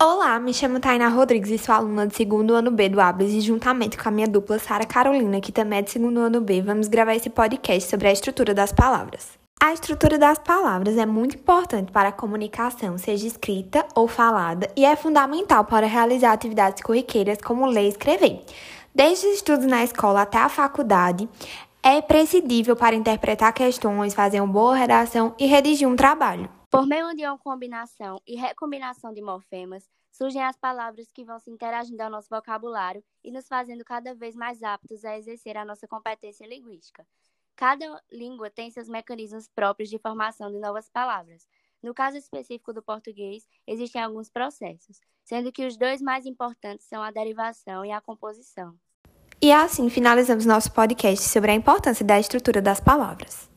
Olá, me chamo Tainá Rodrigues e sou aluna do segundo ano B do ABLES e juntamente com a minha dupla Sara Carolina, que também é do segundo ano B, vamos gravar esse podcast sobre a estrutura das palavras. A estrutura das palavras é muito importante para a comunicação, seja escrita ou falada, e é fundamental para realizar atividades corriqueiras como ler e escrever. Desde os estudos na escola até a faculdade, é prescindível para interpretar questões, fazer uma boa redação e redigir um trabalho. Por meio de uma combinação e recombinação de morfemas, surgem as palavras que vão se interagindo ao nosso vocabulário e nos fazendo cada vez mais aptos a exercer a nossa competência linguística. Cada língua tem seus mecanismos próprios de formação de novas palavras. No caso específico do português, existem alguns processos, sendo que os dois mais importantes são a derivação e a composição. E assim finalizamos nosso podcast sobre a importância da estrutura das palavras.